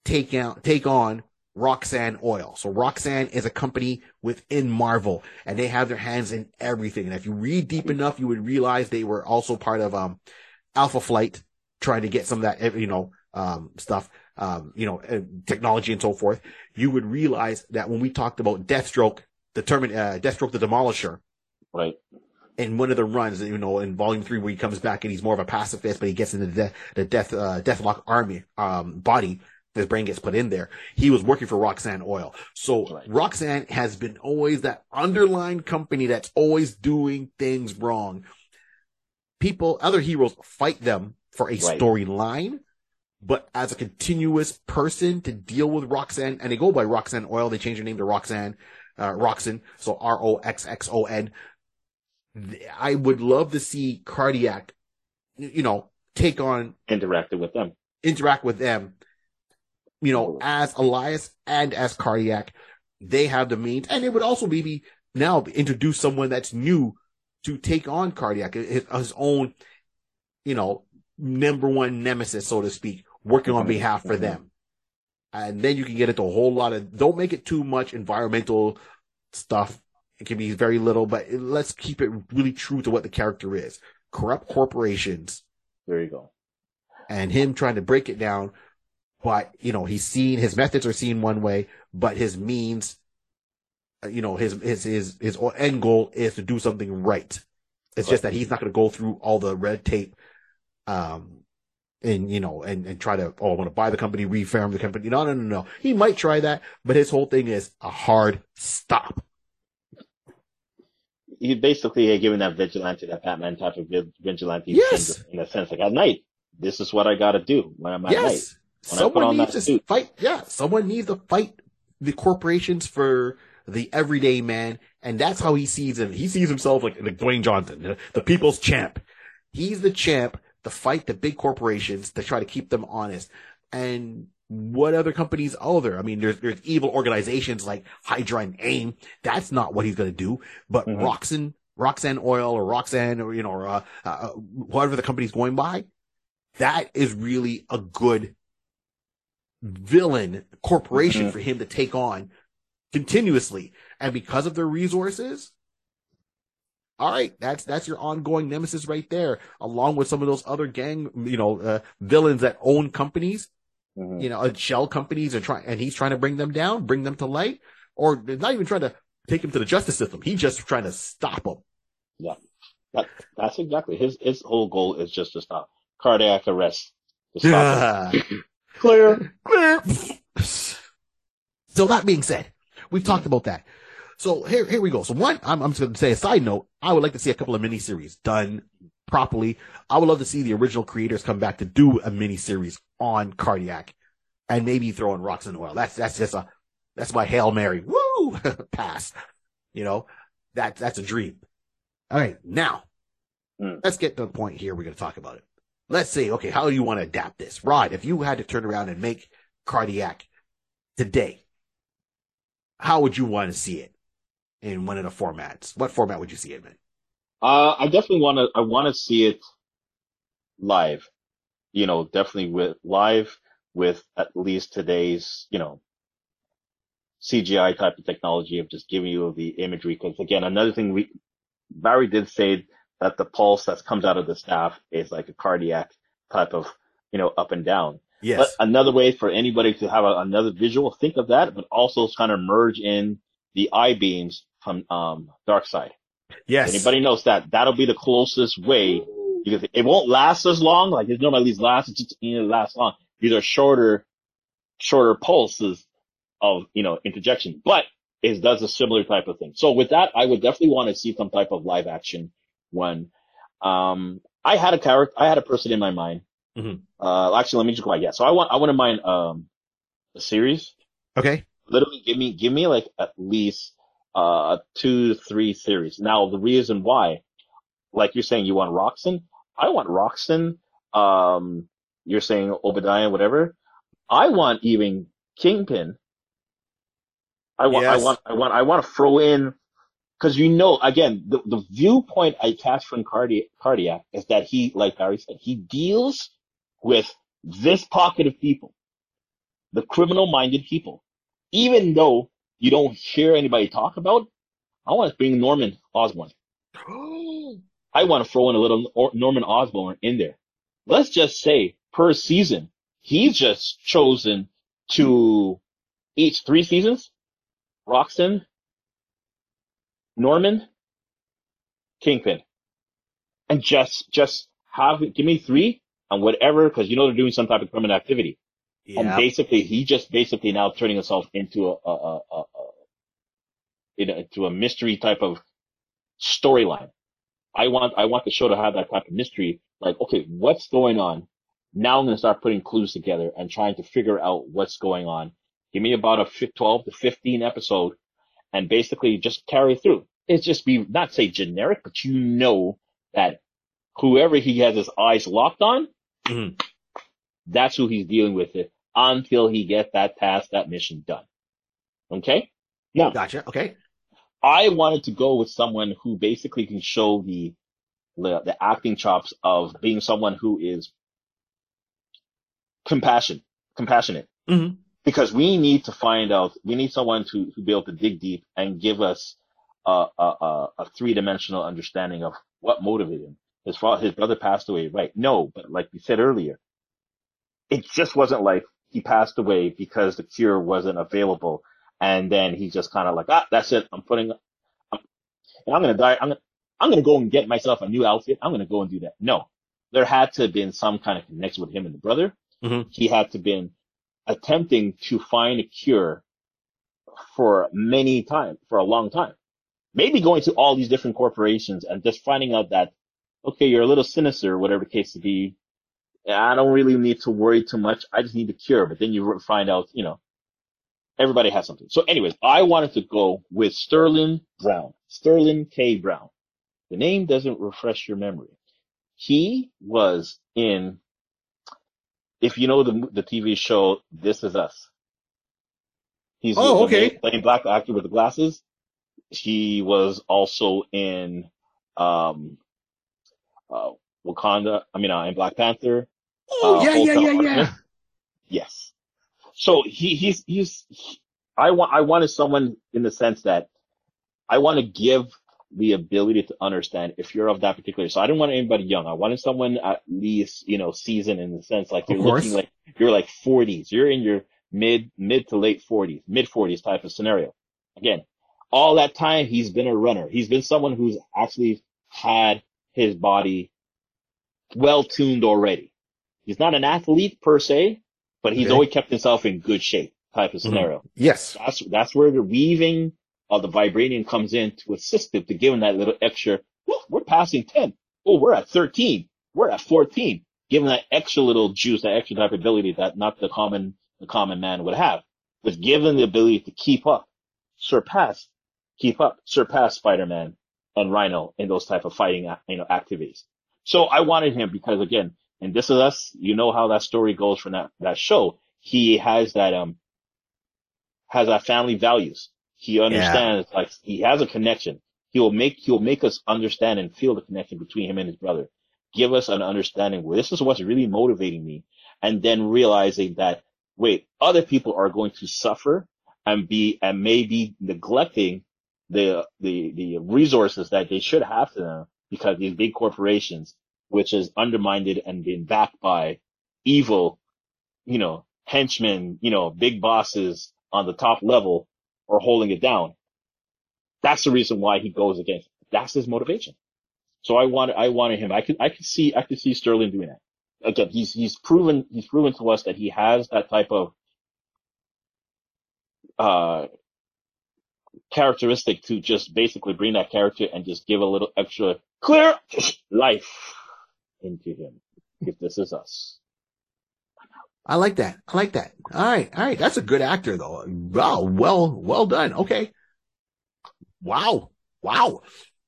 take out, take on Roxxon Oil. So Roxxon is a company within Marvel and they have their hands in everything. And if you read deep enough, you would realize they were also part of, um, Alpha Flight trying to get some of that, you know, um, stuff, um, you know, uh, technology and so forth. You would realize that when we talked about Deathstroke, the term, uh, Deathstroke the Demolisher, Right. In one of the runs, you know, in volume three, where he comes back and he's more of a pacifist, but he gets into the, de- the death, uh, Deathlok army, um, body. His brain gets put in there. He was working for Roxxon Oil. So Right. Roxxon has been always that underlying company that's always doing things wrong. People, other heroes fight them for a Right. storyline, but as a continuous person to deal with Roxxon, and they go by Roxxon Oil, they change their name to Roxxon, uh, Roxxon, so R-O-X-X-O-N. I would love to see Cardiac, you know, take on, Interacted with them. interact with them, you know, as Elias and as Cardiac. They have the means, and it would also maybe now introduce someone that's new to take on Cardiac, his, his own, you know, number one nemesis, so to speak, working on behalf for mhm. them. And then you can get into a whole lot of, don't make it too much environmental stuff. It can be very little, but let's keep it really true to what the character is. Corrupt corporations There you go. and him trying to break it down. But, you know, he's seen, his methods are seen one way, but his means, uh, you know, his, his, his, his end goal is to do something right. It's just that he's not going to go through all the red tape, um, and, you know, and, and try to, oh, I want to buy the company, refarm the company. No, no, no, no. He might try that, but his whole thing is a hard stop. He basically uh, giving that vigilante, that Batman type of vigilante Yes. syndrome in a sense, like at night, this is what I got to do when I'm at night. yes. When I put Someone on needs to suit. fight. Yeah. Someone needs to fight the corporations for the everyday man. And that's how he sees him. He sees himself like, like Dwayne Johnson, the, the people's champ. He's the champ to fight the big corporations to try to keep them honest. And what other companies are there? I mean, there's, there's evil organizations like Hydra and AIM. That's not what he's going to do. But Mhm. Roxxon, Roxxon Oil or Roxxon or, you know, or, uh, uh, whatever the company's going by, that is really a good villain corporation Mhm. for him to take on continuously. And because of their resources, all right, that's that's your ongoing nemesis right there, along with some of those other gang, you know, uh, villains that own companies, Mhm. you know, shell companies, and try and he's trying to bring them down, bring them to light, or not even trying to take him to the justice system. He's just trying to stop them. That, that's exactly his his whole goal is just to stop cardiac arrest. Stop it. Clear. so that being said, we've talked about that. So here, here we go. So one, I'm, I'm just going to say a side note. I would like to see a couple of miniseries done properly. I would love to see the original creators come back to do a mini series on cardiac and maybe throw in Roxxon Oil. That's, that's just a, that's my Hail Mary. Woo! Pass. You know, that, that's a dream. All right. Now Mm. let's get to the point here. We're going to talk about it. Let's see. Okay. How do you want to adapt this? Rod, if you had to turn around and make cardiac today, how would you want to see it in one of the formats? What format would you see it in? Uh, I definitely want to. I want to see it live. You know, definitely with live with at least today's, you know, CGI type of technology of just giving you the imagery. Because again, another thing we Barry did say that the pulse that comes out of the staff is like a cardiac type of, you know, up and down. Yes. But another way for anybody to have a, another visual, think of that, but also kind of merge in the eye beams from um, Darkseid. Yes. Anybody knows that that'll be the closest way because it won't last as long. Like it's normally these last, it's just, you know, last long. These are shorter, shorter pulses of, you know, interjection, but it does a similar type of thing. So with that, I would definitely want to see some type of live action one. Um, I had a character, I had a person in my mind. Mhm. Uh, actually, let me just go. Back. Yeah. So I want, I wouldn't mind, um, a series Okay. literally give me give me like at least uh two three series. Now the reason why, like you're saying you want Roxxon, I want Roxxon, um you're saying Obadiah, whatever. I want even Kingpin. I want I want I want I want to throw in because you know again the, the viewpoint I catch from Cardi- cardiac is that he like Barry said he deals with this pocket of people, the criminal minded people even though you don't hear anybody talk about, I want to bring Norman Osborn. I want to throw in a little Norman Osborn in there. Let's just say per season, he's just chosen to each three seasons, Roxton, Norman, Kingpin, and just, just have, give me three and whatever, cause you know they're doing some type of criminal activity. And basically, he just basically now turning himself into a, a, a, a, into a mystery type of storyline. I want, I want the show to have that type of mystery. Like, okay, what's going on? Now I'm going to start putting clues together and trying to figure out what's going on. Give me about a 12 to 15 episode and basically just carry through. It's just be, not say generic, but you know that whoever he has his eyes locked on, Mhm. that's who he's dealing with it until he gets that task, that mission done. Okay? Now, Gotcha. Okay. I wanted to go with someone who basically can show the, the, the acting chops of being someone who is compassion, compassionate. Mhm. Because we need to find out, we need someone to, to be able to dig deep and give us a, a, a, a three dimensional understanding of what motivated him. His father, his brother passed away, right? No, but like we said earlier, it just wasn't like he passed away because the cure wasn't available. And then he just kind of like, ah, that's it. I'm putting, I'm, and I'm going to die. I'm going to, I'm going to go and get myself a new outfit. I'm going to go and do that. No, there had to have been some kind of connection with him and the brother. Mhm. He had to have been attempting to find a cure for many time, for a long time. Maybe going to all these different corporations and just finding out that, okay, you're a little sinister, whatever the case to be. I don't really need to worry too much. I just need a cure. But then you find out, you know, everybody has something. So anyways, I wanted to go with Sterling Brown, Sterling K. Brown. The name doesn't refresh your memory. He was in, if you know the the TV show This Is Us. He's the- Oh, okay. playing black actor with the glasses. He was also in um uh Wakanda. I mean, uh, in Black Panther. Oh Uh, yeah, yeah, yeah, yeah. Yes. So he he's he's he- I want I wanted someone in the sense that I want to give the ability to understand if you're of that particular. So I didn't want anybody young. I wanted someone at least you know seasoned in the sense like you're looking like you're like 40s. You're in your mid mid to late 40s, mid 40s type of scenario. Again, all that time he's been a runner. He's been someone who's actually had his body well tuned already. He's not an athlete per se, but he's Okay. always kept himself in good shape type of Mhm. scenario. Yes. That's that's where the weaving of the vibranium comes in to assist him to give him that little extra. "Whew, we're passing ten. Oh, we're at thirteen. We're at fourteen. Give him that extra little juice, that extra type of ability that not the common the common man would have, but give him the ability to keep up, surpass, keep up, surpass Spider-Man and Rhino in those type of fighting you know activities. So I wanted him because again, and this is us. You know how that story goes from that that show. He has that um has that family values. He understands like he has a connection. He will make he'll make us understand and feel the connection between him and his brother. Give us an understanding where this is what's really motivating me, and then realizing that wait, other people are going to suffer and be and maybe neglecting the the the resources that they should have to them because these big corporations, which is undermined and being backed by evil, you know, henchmen, you know, big bosses on the top level are holding it down. That's the reason why he goes against. That's his motivation. So I wanted, I wanted him. I could, I could see, I could see Sterling doing that. Again, he's, he's proven, he's proven to us that he has that type of, uh, characteristic to just basically bring that character and just give a little extra clear life into him. If this is us. I like that. I like that. All right. All right. That's a good actor though. Wow. Well, well done. Okay. Wow. Wow.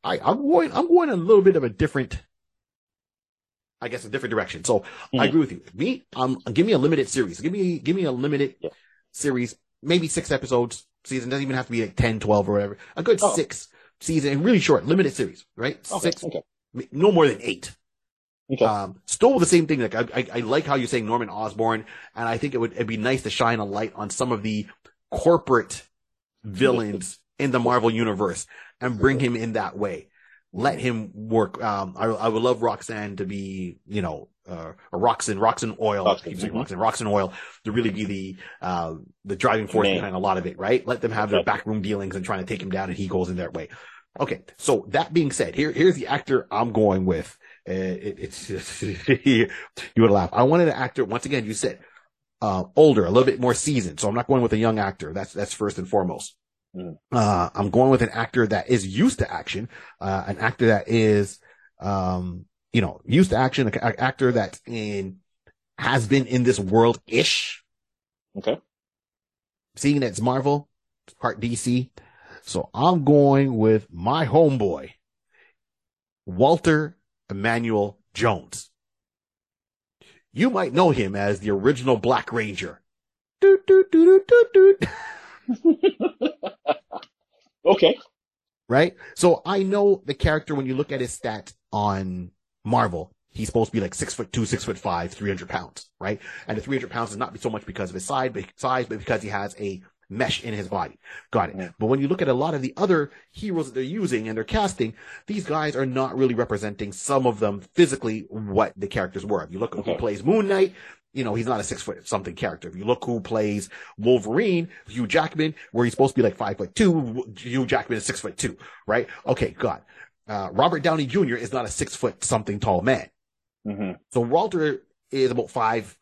Right. I'm going, I'm going a little bit of a different, I guess a different direction. So I Mhm. agree with you. Me, um, give me a limited series. Give me, give me a limited Yeah. series, maybe six episodes season. Doesn't even have to be like 10, 12 or whatever. A good Oh. six season, really short, limited series, right? Okay. Six, Okay. no more than eight. Okay. Um, still the same thing. Like I, I, I like how you're saying Norman Osborn, and I think it would it'd be nice to shine a light on some of the corporate villains in the Marvel universe and bring him in that way. Let him work. Um, I, I would love Roxxon to be, you know, uh, or Roxxon, Roxxon Oil, saying Mhm. Roxxon, Roxxon Oil to really be the, uh, the driving force Man. behind a lot of it, right? Let them have their backroom dealings and trying to take him down and he goes in their way. Okay. So that being said, here, here's the actor I'm going with. Uh, it, it's you would laugh. I wanted an actor. Once again, you said uh, older, a little bit more seasoned. So I'm not going with a young actor. That's that's first and foremost. Mm. Uh, I'm going with an actor that is used to action, uh, an actor that is, um, you know, used to action, an actor that in has been in this world ish. Okay. Seeing that it's Marvel, it's part DC. So I'm going with my homeboy, Walter Emanuel Jones. You might know him as the original Black Ranger. Doot, doot, doot, doot, doot, doot. okay. Right? So I know the character when you look at his stat on Marvel, he's supposed to be like six foot two, six foot five, 300 pounds, right? And the 300 pounds is not so much because of his size, but size, but because he has a mesh in his body. Got it. Yeah. But when you look at a lot of the other heroes that they're using and they're casting, these guys are not really representing some of them physically what the characters were. If you look at who plays Moon Knight, you know, he's not a six foot something character. If you look who plays Wolverine, Hugh Jackman, where he's supposed to be like five foot two, Hugh Jackman is six foot two, right? Okay, God. Uh, Robert Downey Jr. is not a six foot something tall man. hmm So Walter is about five,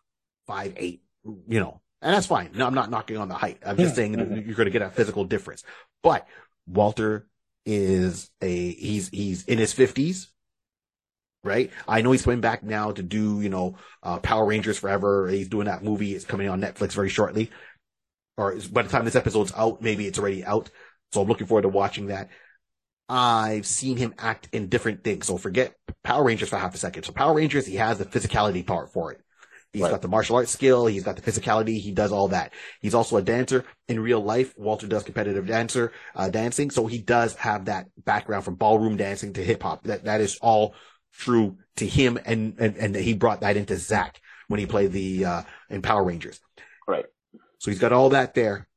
five, eight, you know, and that's fine. No, I'm not knocking on the height. I'm just saying mhm. you're going to get a physical difference. But Walter is a, he's, he's in his fifties, right? I know he's coming back now to do, you know, uh, Power Rangers Forever. He's doing that movie. It's coming on Netflix very shortly. Or by the time this episode's out, maybe it's already out. So I'm looking forward to watching that. I've seen him act in different things. So forget Power Rangers for half a second. So Power Rangers, he has the physicality part for it. He's Right. got the martial arts skill. He's got the physicality. He does all that. He's also a dancer in real life. Walter does competitive dancer, uh, dancing. So he does have that background from ballroom dancing to hip hop. That, that is all true to him. And, and, and he brought that into Zach when he played the, uh, in Power Rangers. Right. So he's got all that there.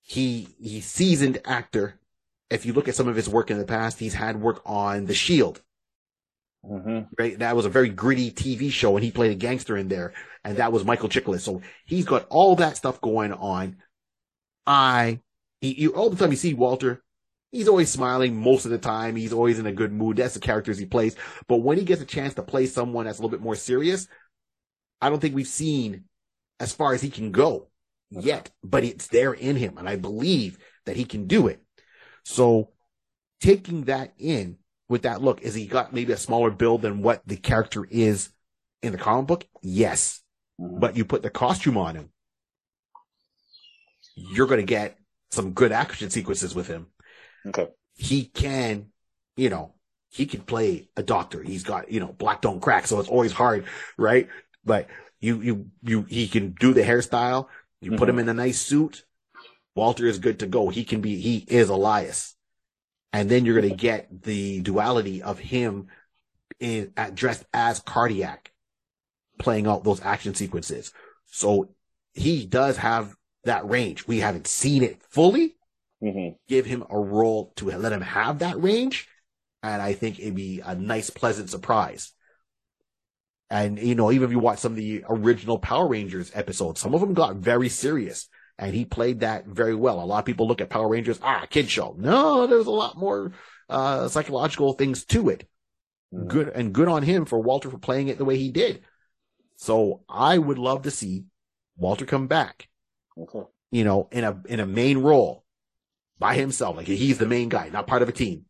He, he's seasoned actor. If you look at some of his work in the past, he's had work on The Shield, hmm right? That was a very gritty TV show and he played a gangster in there and that was Michael Chiklis. So he's got all that stuff going on. I, he, you, all the time you see Walter, he's always smiling most of the time. He's always in a good mood. That's the characters he plays. But when he gets a chance to play someone that's a little bit more serious, I don't think we've seen as far as he can go yet, but it's there in him. And I believe that he can do it. So taking that in with that look, is he got maybe a smaller build than what the character is in the comic book? Yes. Mhm. But you put the costume on him, you're going to get some good action sequences with him. Okay. He can, you know, he can play a doctor. He's got, you know, black don't crack. So it's always hard, right? But you, you, you, he can do the hairstyle. You put Mhm. him in a nice suit. Walter is good to go. He can be, he is Elias. And then you're going to get the duality of him in, at, dressed as cardiac playing out those action sequences. So he does have that range. We haven't seen it fully. hmm Give him a role to let him have that range. And I think it'd be a nice, pleasant surprise. And, you know, even if you watch some of the original Power Rangers episodes, some of them got very serious and he played that very well. A lot of people look at Power Rangers, ah, kid show. No, there's a lot more, uh, psychological things to it. Mhm. Good and good on him for Walter for playing it the way he did. So I would love to see Walter come back, Okay. you know, in a, in a main role by himself. Like he's the main guy, not part of a team.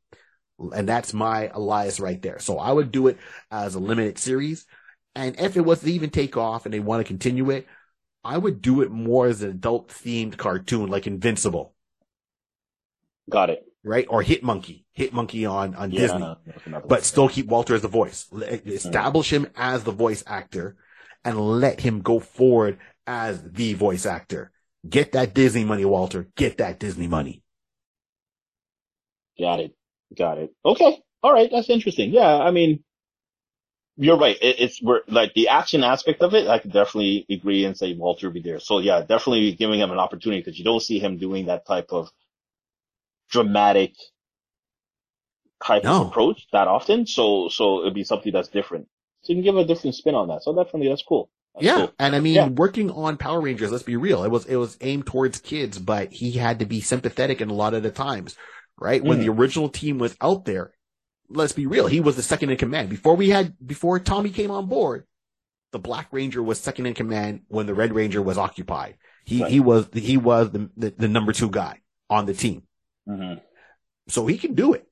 And that's my Elias right there. So I would do it as a limited series. And if it was to even take off and they want to continue it, I would do it more as an adult themed cartoon like Invincible, Got it. right? Or Hit Monkey, Hit Monkey on, on Yeah. Disney. no, but still keep Walter as the voice. Let- mm. Establish him as the voice actor and let him go forward as the voice actor. Get that Disney money, Walter. Get that Disney money. Got it. Got it. Okay. All right. That's interesting. Yeah. I mean, you're right. It, it's we're like the action aspect of it. I could definitely agree and say Walter be there. So yeah, definitely giving him an opportunity because you don't see him doing that type of dramatic type No. of approach that often. So, so it'd be something that's different. So you can give a different spin on that. So definitely that's cool. That's yeah. cool. And I mean, Yeah. working on Power Rangers, let's be real. It was, it was aimed towards kids, but he had to be sympathetic in a lot of the times, right? When Mm. the original team was out there, let's be real. He was the second in command before we had, before Tommy came on board. The Black Ranger was second in command when the Red Ranger was occupied. He, Right. he was, he was the, the, the number two guy on the team. hmm So he can do it.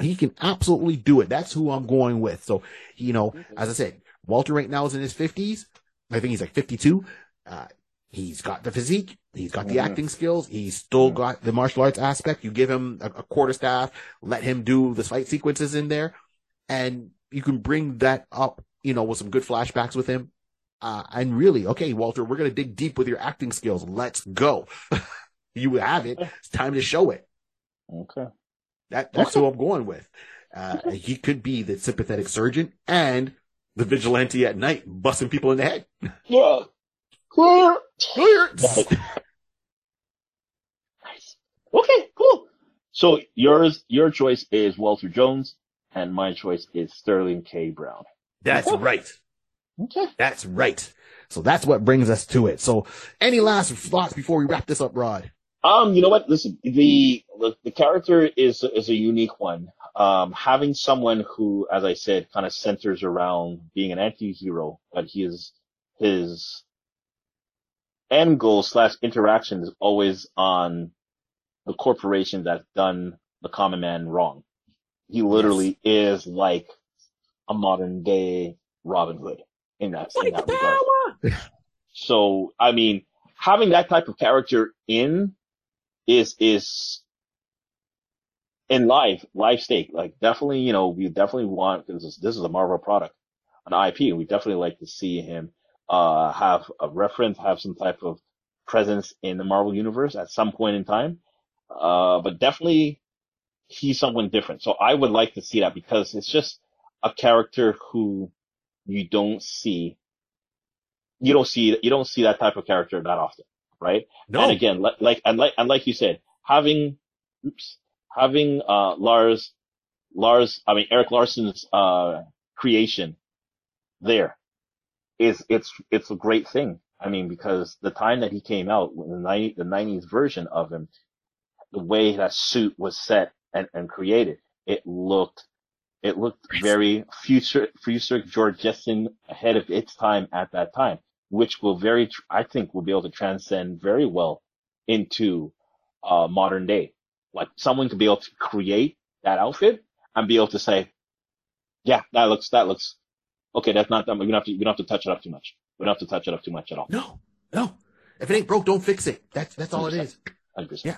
He can absolutely do it. That's who I'm going with. So, you know, as I said, Walter right now is in his fifties. I think he's like 52. Uh, he's got the physique. He's got the Mhm. acting skills. He's still Mhm. got the martial arts aspect. You give him a, a quarter staff, let him do the fight sequences in there and you can bring that up, you know, with some good flashbacks with him. Uh, and really, okay, Walter, we're going to dig deep with your acting skills. Let's go. you have it. It's time to show it. Okay. That that's who I'm going with. Uh, he could be the sympathetic surgeon, and the vigilante at night, busting people in the head. Yeah. Nice. Okay, cool. So yours, your choice is Walter Jones, and my choice is Sterling K. Brown. That's right. Okay. That's right. So that's what brings us to it. So any last thoughts before we wrap this up, Rod? Um, you know what? Listen, the the, the character is is a unique one. Um, having someone who, as I said, kind of centers around being an anti-hero, but he is his end goal slash interaction is always on the corporation that's done the common man wrong. He literally is like a modern day Robin Hood in that, in that regard. So, I mean, having that type of character in is, is in life, life stake. Like definitely, you know, we definitely want, this is, this is a Marvel product, an IP, and we definitely like to see him, uh, have a reference, have some type of presence in the Marvel universe at some point in time. Uh, but definitely he's someone different. So I would like to see that because it's just a character who you don't see, you don't see, you don't see that type of character that often, right? No. And again, like, like, and like, and like you said, having, oops, having, uh, Lars, Lars, I mean, Erik Larsen's, uh, creation there is, it's, it's a great thing. I mean, because the time that he came out, the 90, the 90s version of him, the way that suit was set and, and created, it looked, it looked very future, future George Jetson ahead of its time at that time, which will very, I think will be able to transcend very well into, uh, modern day. Like someone could be able to create that outfit and be able to say, yeah, that looks, that looks, okay, that's not, we don't have to, we don't have to touch it up too much. We don't have to touch it up too much at all. No, no. If it ain't broke, don't fix it. That's, that's all it is. 100%. Yeah.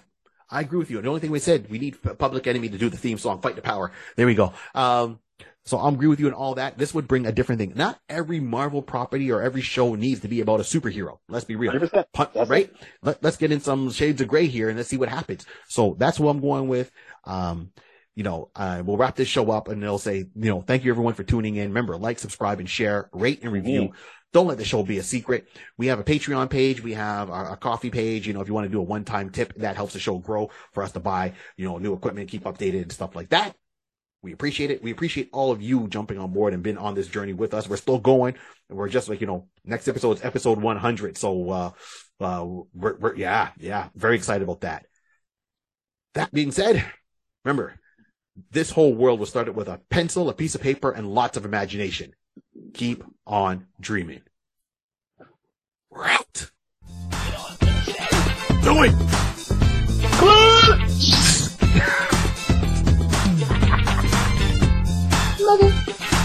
I agree with you. The only thing we said, we need Public Enemy to do the theme song, Fight the Power. There we go. Um, so I'm agree with you on all that. This would bring a different thing. Not every Marvel property or every show needs to be about a superhero. Let's be real. 100%. Pun- right? Let, let's get in some shades of gray here and let's see what happens. So that's what I'm going with. Um, you know, uh, we'll wrap this show up and they'll say, you know, thank you everyone for tuning in. Remember, like, subscribe and share, rate and review. Mhm. Don't let the show be a secret. We have a Patreon page. We have a, coffee page. You know, if you want to do a one-time tip, that helps the show grow for us to buy, you know, new equipment, keep updated and stuff like that. We appreciate it. We appreciate all of you jumping on board and been on this journey with us. We're still going. And we're just like, you know, next episode is episode 100. So, uh, uh, we're, we're, yeah, yeah, very excited about that. That being said, remember, this whole world was started with a pencil, a piece of paper, and lots of imagination. Keep on dreaming. We're out. Do it. Love it.